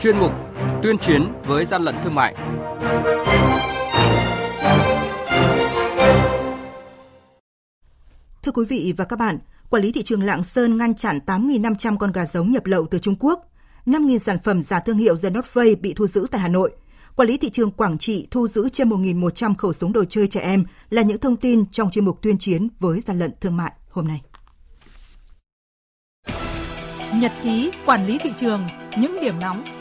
chuyên mục Tuyên chiến với gian lận thương mại. Thưa quý vị và các bạn, quản lý thị trường Lạng Sơn ngăn chặn 8.500 con gà giống nhập lậu từ Trung Quốc. 5.000 sản phẩm giả thương hiệu The North Face bị thu giữ tại Hà Nội. Quản lý thị trường Quảng Trị thu giữ trên 1.100 khẩu súng đồ chơi trẻ em là những thông tin trong chuyên mục tuyên chiến với gian lận thương mại hôm nay. Nhật ký quản lý thị trường, những điểm nóng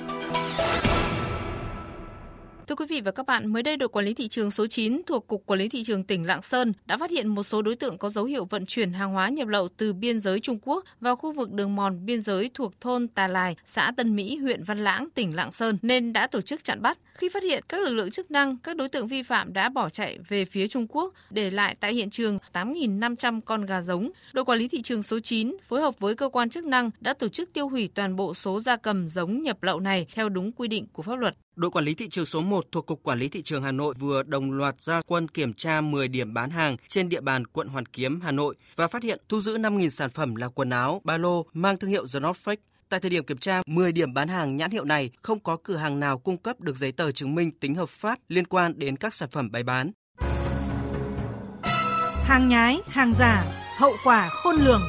Thưa quý vị và các bạn, mới đây đội quản lý thị trường số 9 thuộc Cục Quản lý thị trường tỉnh Lạng Sơn đã phát hiện một số đối tượng có dấu hiệu vận chuyển hàng hóa nhập lậu từ biên giới Trung Quốc vào khu vực đường mòn biên giới thuộc thôn Tà Lài, xã Tân Mỹ, huyện Văn Lãng, tỉnh Lạng Sơn nên đã tổ chức chặn bắt. Khi phát hiện các lực lượng chức năng, các đối tượng vi phạm đã bỏ chạy về phía Trung Quốc, để lại tại hiện trường 8.500 con gà giống. Đội quản lý thị trường số 9 phối hợp với cơ quan chức năng đã tổ chức tiêu hủy toàn bộ số gia cầm giống nhập lậu này theo đúng quy định của pháp luật. Đội quản lý thị trường số 1 thuộc Cục Quản lý Thị trường Hà Nội vừa đồng loạt ra quân kiểm tra 10 điểm bán hàng trên địa bàn quận Hoàn Kiếm, Hà Nội và phát hiện thu giữ 5.000 sản phẩm là quần áo, ba lô mang thương hiệu The North Face. Tại thời điểm kiểm tra, 10 điểm bán hàng nhãn hiệu này không có cửa hàng nào cung cấp được giấy tờ chứng minh tính hợp pháp liên quan đến các sản phẩm bày bán. Hàng nhái, hàng giả, hậu quả khôn lường.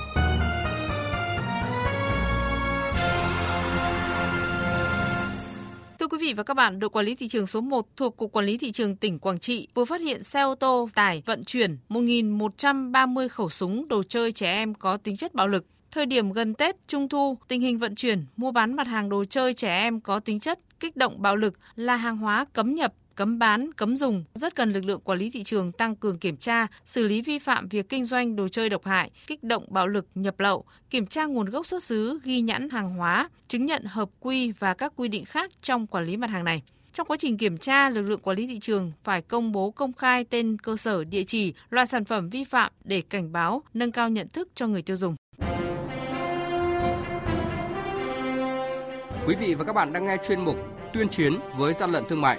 Quý vị và các bạn, đội quản lý thị trường số 1 thuộc Cục Quản lý Thị trường tỉnh Quảng Trị vừa phát hiện xe ô tô tải vận chuyển 1.130 khẩu súng đồ chơi trẻ em có tính chất bạo lực. Thời điểm gần Tết, Trung thu, tình hình vận chuyển, mua bán mặt hàng đồ chơi trẻ em có tính chất kích động bạo lực là hàng hóa cấm nhập cấm bán, cấm dùng, rất cần lực lượng quản lý thị trường tăng cường kiểm tra, xử lý vi phạm việc kinh doanh đồ chơi độc hại, kích động bạo lực, nhập lậu, kiểm tra nguồn gốc xuất xứ, ghi nhãn hàng hóa, chứng nhận hợp quy và các quy định khác trong quản lý mặt hàng này. Trong quá trình kiểm tra, lực lượng quản lý thị trường phải công bố công khai tên cơ sở, địa chỉ, loại sản phẩm vi phạm để cảnh báo, nâng cao nhận thức cho người tiêu dùng. Quý vị và các bạn đang nghe chuyên mục Tuyên chiến với gian lận thương mại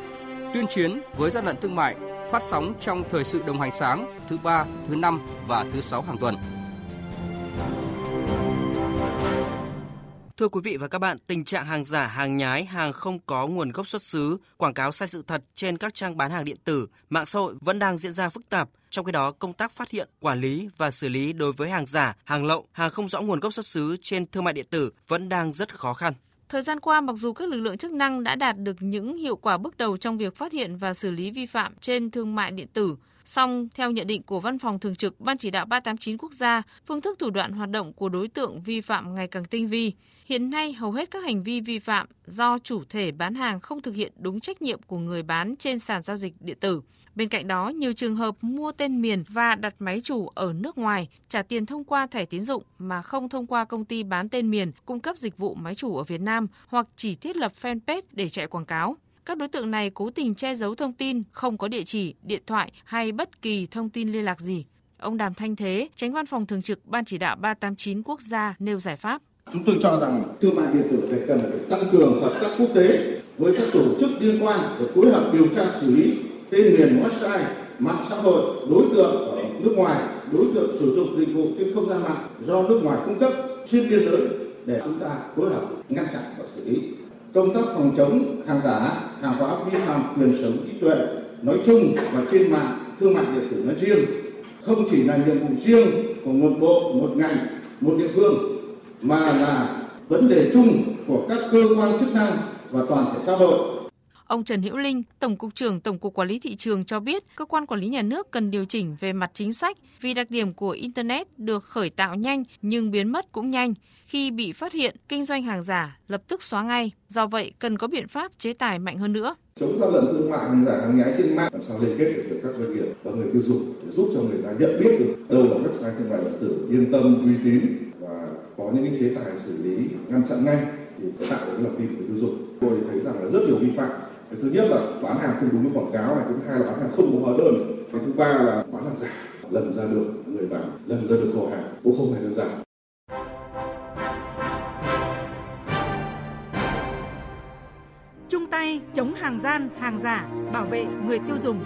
tuyên chiến với gian lận thương mại phát sóng trong thời sự đồng hành sáng thứ ba, thứ năm và thứ sáu hàng tuần. Thưa quý vị và các bạn, tình trạng hàng giả, hàng nhái, hàng không có nguồn gốc xuất xứ, quảng cáo sai sự thật trên các trang bán hàng điện tử, mạng xã hội vẫn đang diễn ra phức tạp. Trong khi đó, công tác phát hiện, quản lý và xử lý đối với hàng giả, hàng lậu, hàng không rõ nguồn gốc xuất xứ trên thương mại điện tử vẫn đang rất khó khăn. Thời gian qua, mặc dù các lực lượng chức năng đã đạt được những hiệu quả bước đầu trong việc phát hiện và xử lý vi phạm trên thương mại điện tử, song theo nhận định của Văn phòng Thường trực Ban Chỉ đạo 389 quốc gia, phương thức thủ đoạn hoạt động của đối tượng vi phạm ngày càng tinh vi. Hiện nay, hầu hết các hành vi vi phạm do chủ thể bán hàng không thực hiện đúng trách nhiệm của người bán trên sàn giao dịch điện tử. Bên cạnh đó, nhiều trường hợp mua tên miền và đặt máy chủ ở nước ngoài, trả tiền thông qua thẻ tín dụng mà không thông qua công ty bán tên miền cung cấp dịch vụ máy chủ ở Việt Nam hoặc chỉ thiết lập fanpage để chạy quảng cáo. Các đối tượng này cố tình che giấu thông tin, không có địa chỉ, điện thoại hay bất kỳ thông tin liên lạc gì. Ông Đàm Thanh Thế, tránh văn phòng thường trực Ban chỉ đạo 389 quốc gia nêu giải pháp. Chúng tôi cho rằng thương mại điện tử phải cần phải tăng cường hợp tác quốc tế với các tổ chức liên quan để phối hợp điều tra xử lý tên miền website, mạng xã hội, đối tượng ở nước ngoài, đối tượng sử dụng dịch vụ trên không gian mạng do nước ngoài cung cấp xuyên biên giới để chúng ta phối hợp ngăn chặn và xử lý. Công tác phòng chống hàng giả, hàng hóa vi phạm quyền sở hữu trí tuệ nói chung và trên mạng thương mại điện tử nói riêng không chỉ là nhiệm vụ riêng của một bộ, một ngành, một địa phương mà là vấn đề chung của các cơ quan chức năng và toàn thể xã hội. Ông Trần Hữu Linh, Tổng cục trưởng Tổng cục Quản lý thị trường cho biết, cơ quan quản lý nhà nước cần điều chỉnh về mặt chính sách vì đặc điểm của internet được khởi tạo nhanh nhưng biến mất cũng nhanh. Khi bị phát hiện kinh doanh hàng giả, lập tức xóa ngay. Do vậy, cần có biện pháp chế tài mạnh hơn nữa. Chống gian lận thương mại hàng giả hàng nhái trên mạng làm sao liên kết được giữa các doanh nghiệp và người tiêu dùng để giúp cho người ta nhận biết được đâu là website thương mại điện tử yên tâm uy tín và có những cái chế tài xử lý ngăn chặn ngay thì tạo được lòng tin của tiêu dùng. Tôi thấy rằng là rất nhiều vi phạm thứ nhất là bán hàng không đúng với quảng cáo này, thứ hai là bán hàng không có hóa đơn, cái thứ ba là bán hàng giả, lần ra được người bán, lần ra được kho hàng cũng không phải đơn giản. Chung tay chống hàng gian, hàng giả, bảo vệ người tiêu dùng.